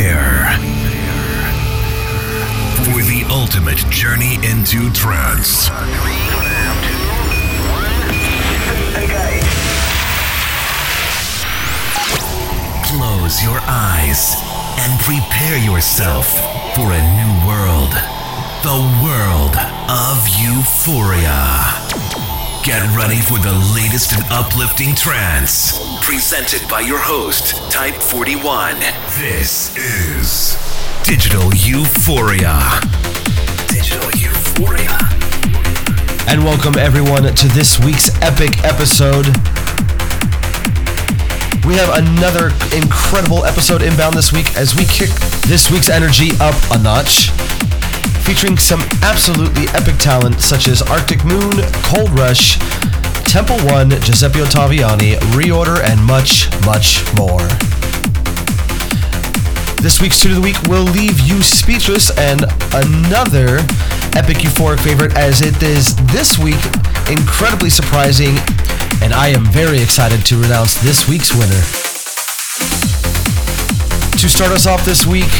Prepare for the ultimate journey into trance. Close your eyes and prepare yourself for a new world. The world of euphoria. Get ready for the latest and uplifting trance. Presented by your host, Type 41. This is Digital Euphoria. Digital Euphoria. And welcome everyone to this week's epic episode. We have another incredible episode inbound this week as we kick this week's energy up a notch, featuring some absolutely epic talent such as Arctic Moon, Cold Rush, Temple One, Giuseppe Ottaviani, Reorder, and much, much more. This week's Tune of the Week will leave you speechless and another epic euphoric favorite as it is this week incredibly surprising and I am very excited to announce this week's winner. To start us off this week,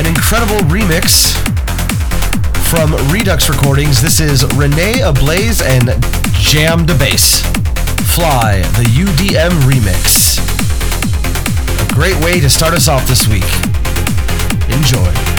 an incredible remix from Redux Recordings. This is Rene Ablaze and Jam the Bass. Fly, the UDM remix. A great way to start us off this week. Enjoy.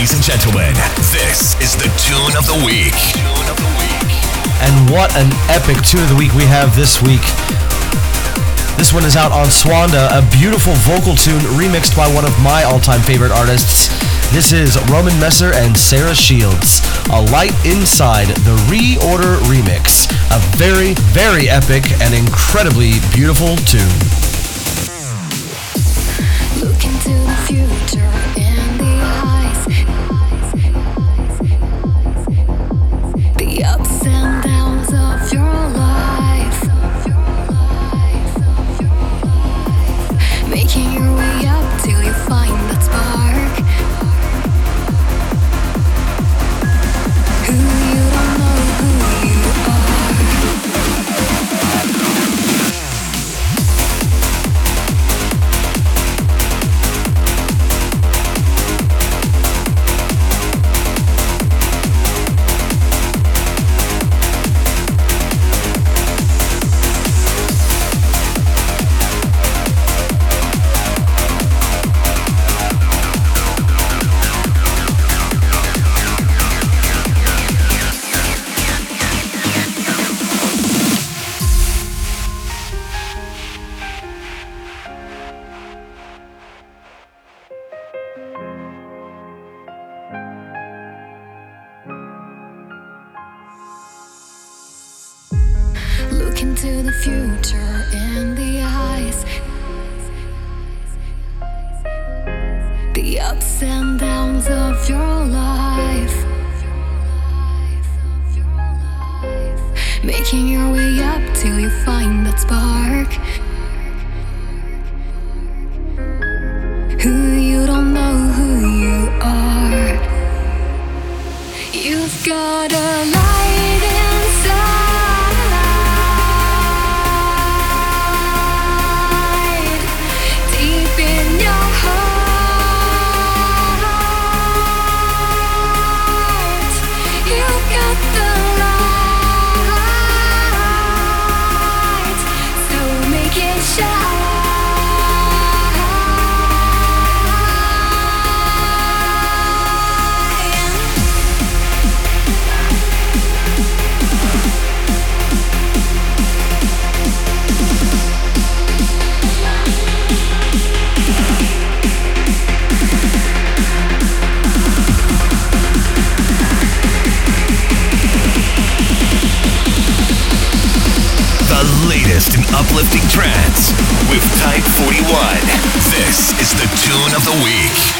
Ladies and gentlemen, this is the tune of the week. And what an epic tune of the week we have this week. This one is out on Suanda, a beautiful vocal tune remixed by one of my all-time favorite artists. This is Roman Messer and Sarah Shields. A Light Inside, the Reorder remix. A very, very epic and incredibly beautiful tune. Look into the future Making your way up till you find that spark. Who you don't know who you are. You've got a light uplifting trance with Type 41. This is the tune of the week.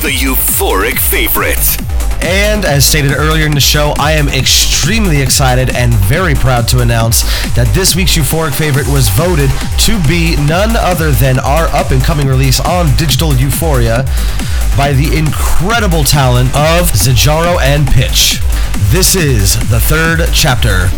The Euphoric Favorite. And as stated earlier in the show, I am extremely excited and very proud to announce that this week's Euphoric favorite was voted to be none other than our up and coming release on Digital Euphoria by the incredible talent of Zijaro and Pitch. This is the third chapter.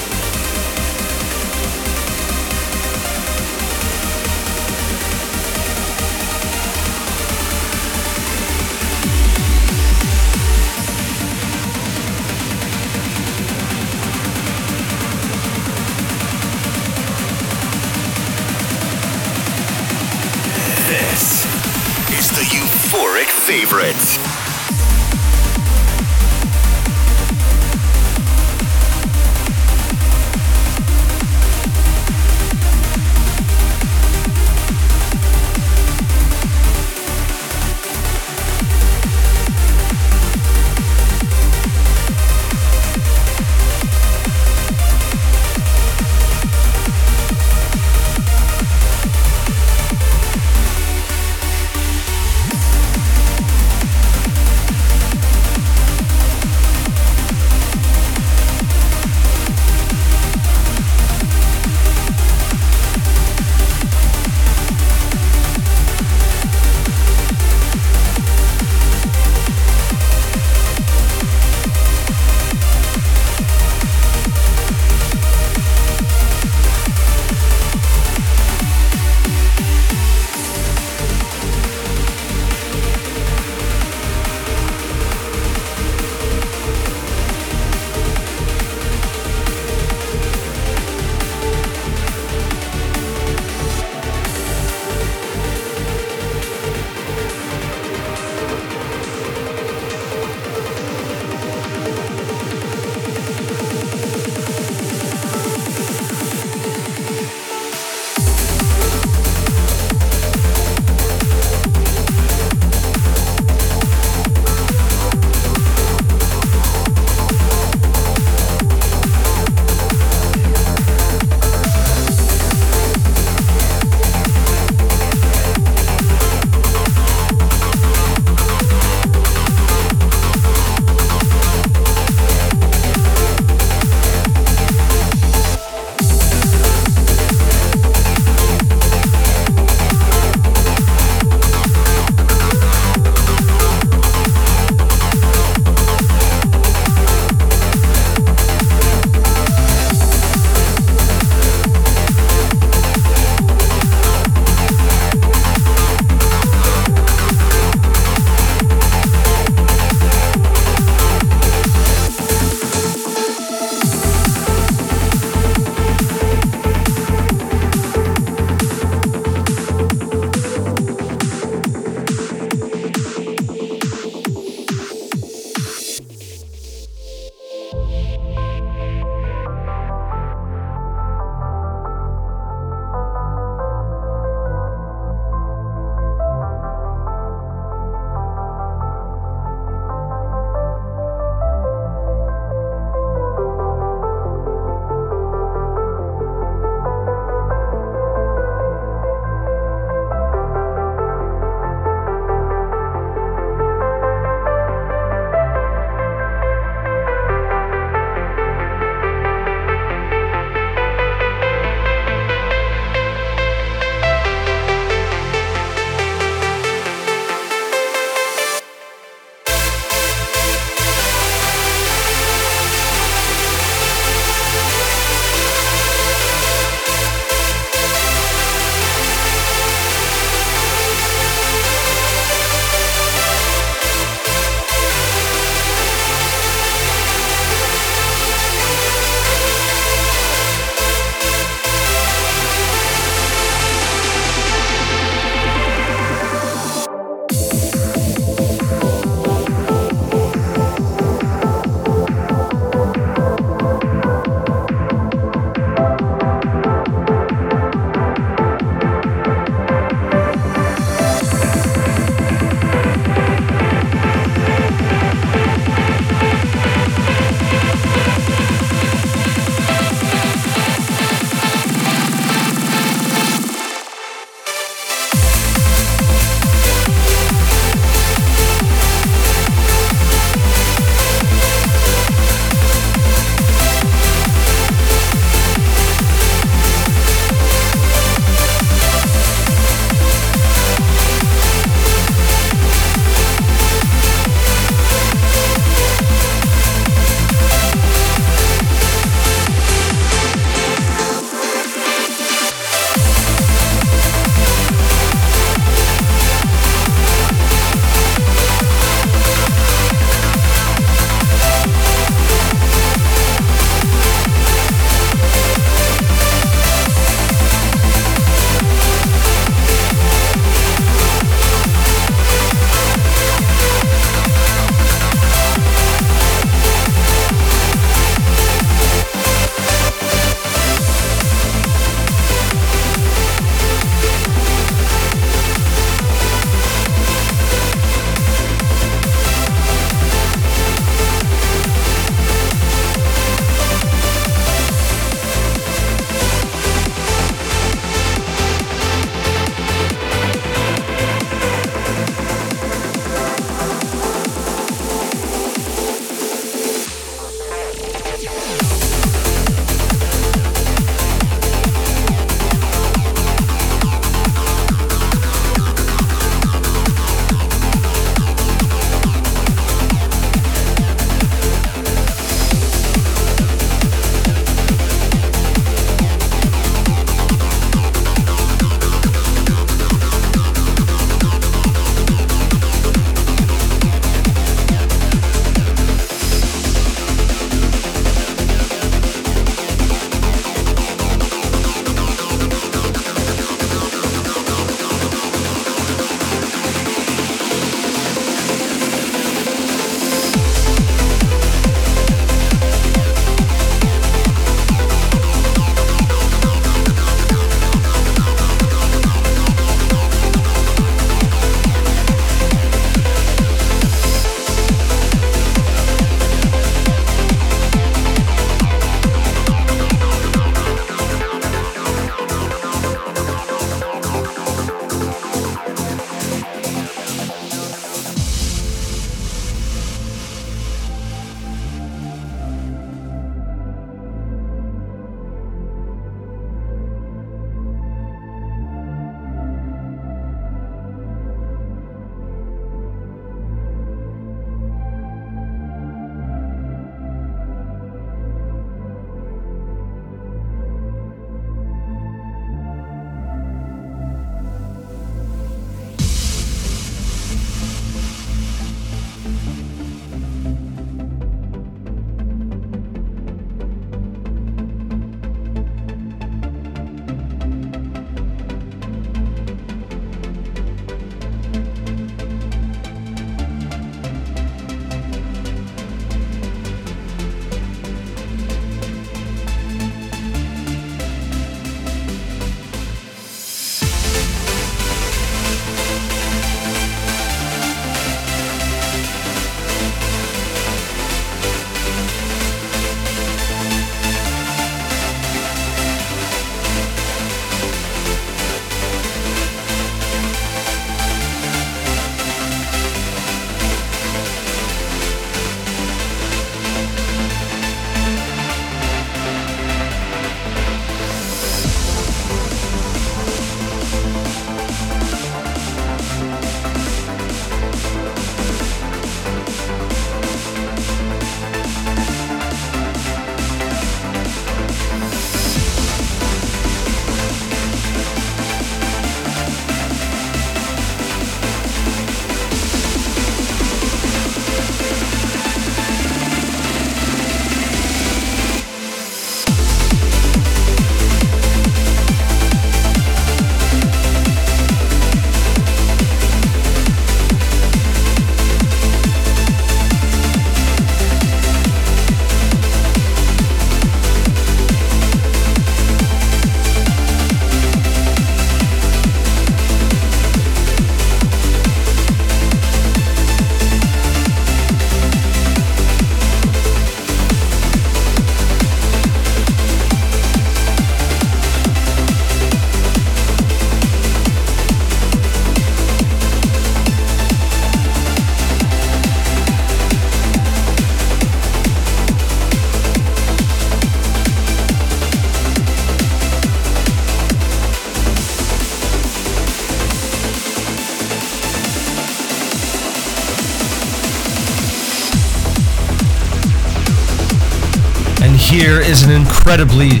Is an incredibly,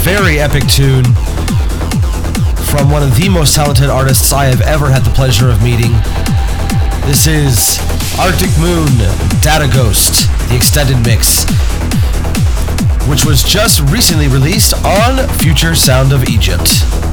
very epic tune from one of the most talented artists I have ever had the pleasure of meeting. This is Arctic Moon Data Ghost, the extended mix, which was just recently released on Future Sound of Egypt.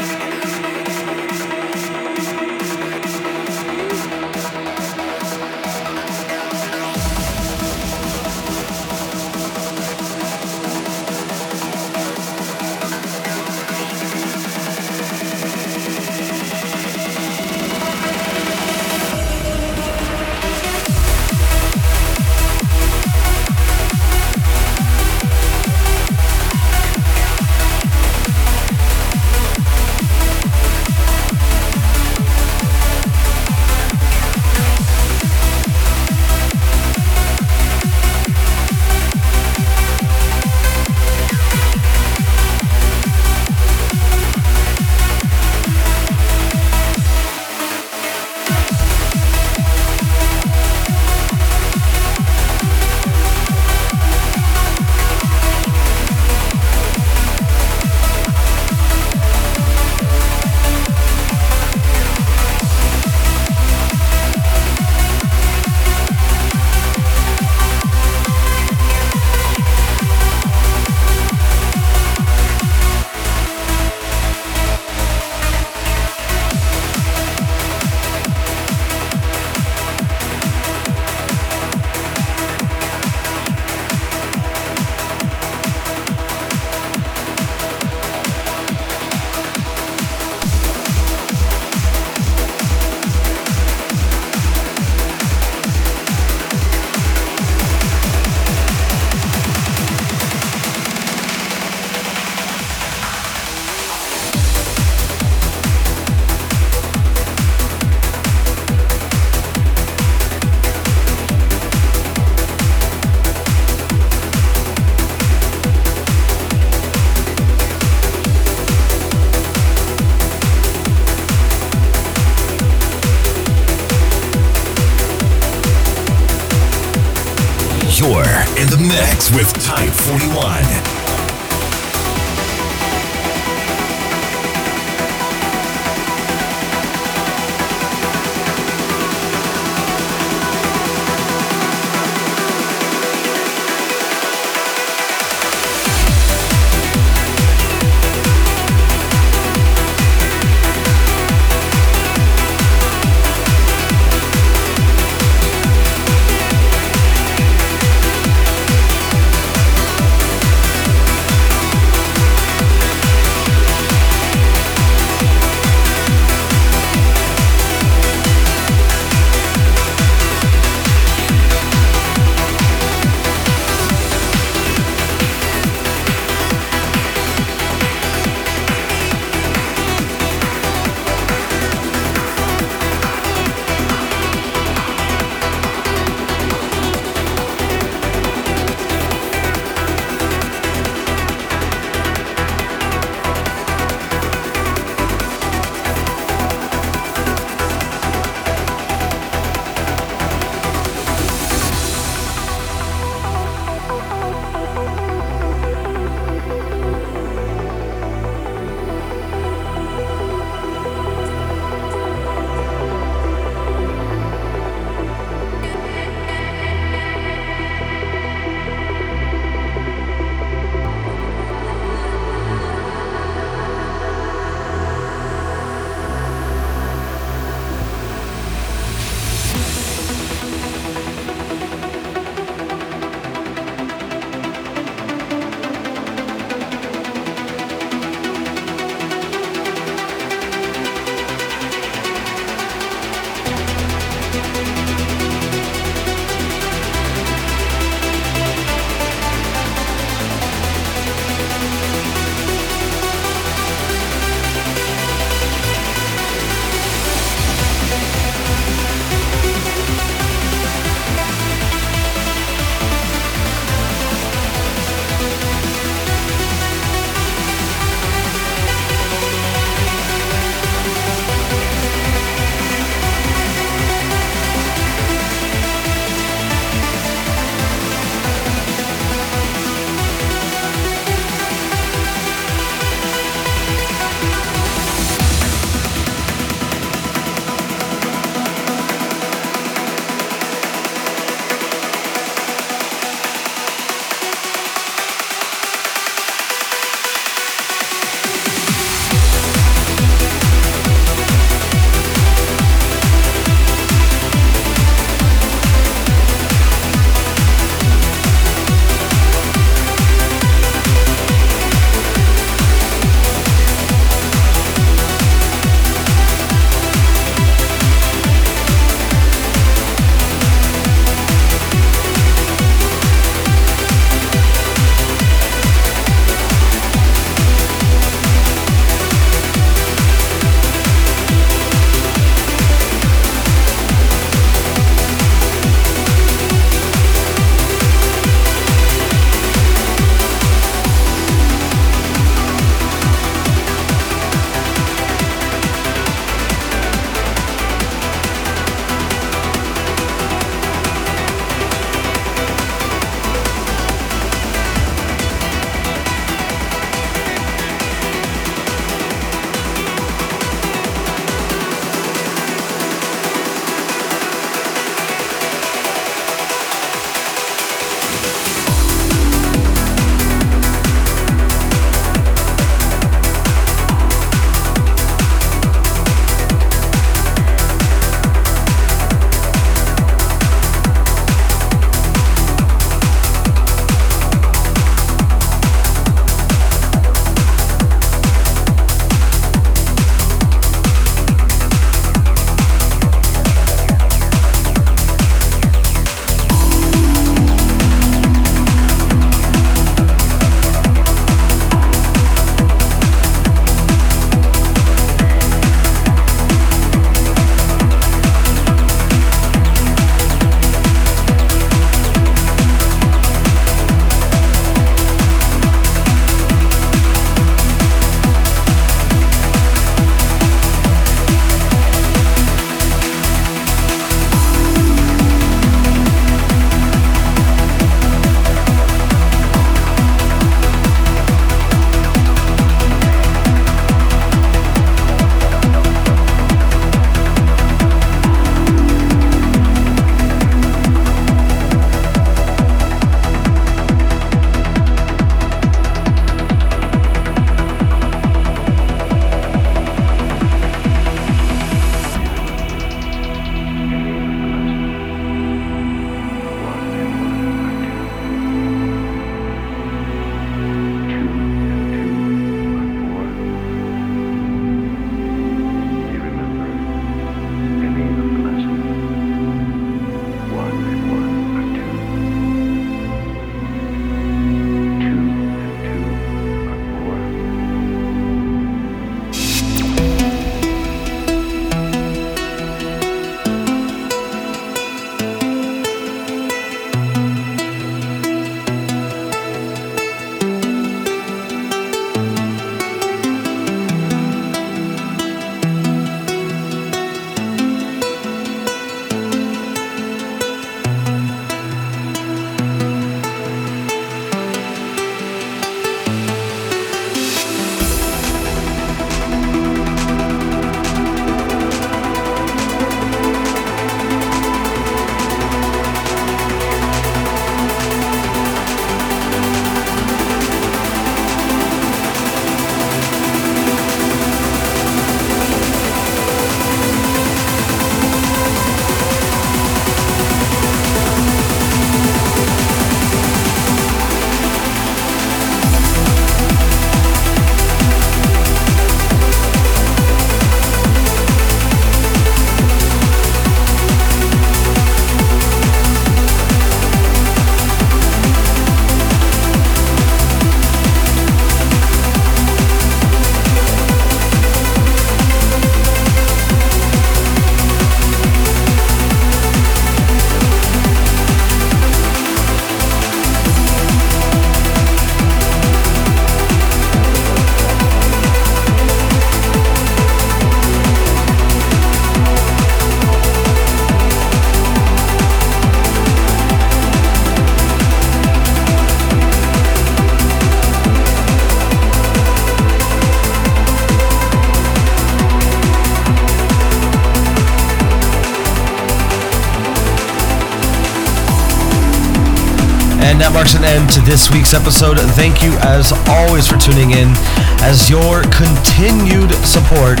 End to this week's episode. Thank you, as always, for tuning in, as your continued support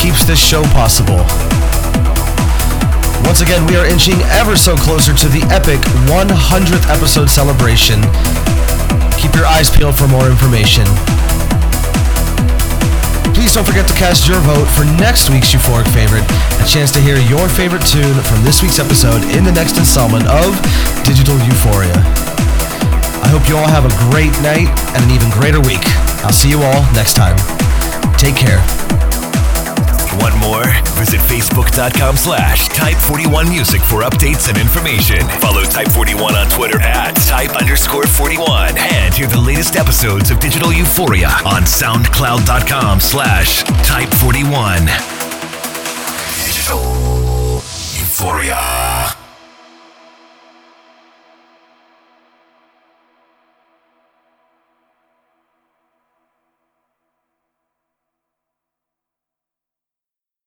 keeps this show possible. Once again, we are inching ever so closer to the epic 100th episode celebration. Keep your eyes peeled for more information. Please don't forget to cast your vote for next week's Euphoric Favorite, a chance to hear your favorite tune from this week's episode in the next installment of Digital Euphoria. I hope you all have a great night and an even greater week. I'll see you all next time. Take care. Want more? Visit facebook.com slash type41music for updates and information. Follow Type41 on Twitter at type underscore 41 and hear the latest episodes of Digital Euphoria on soundcloud.com slash type41. Digital Euphoria.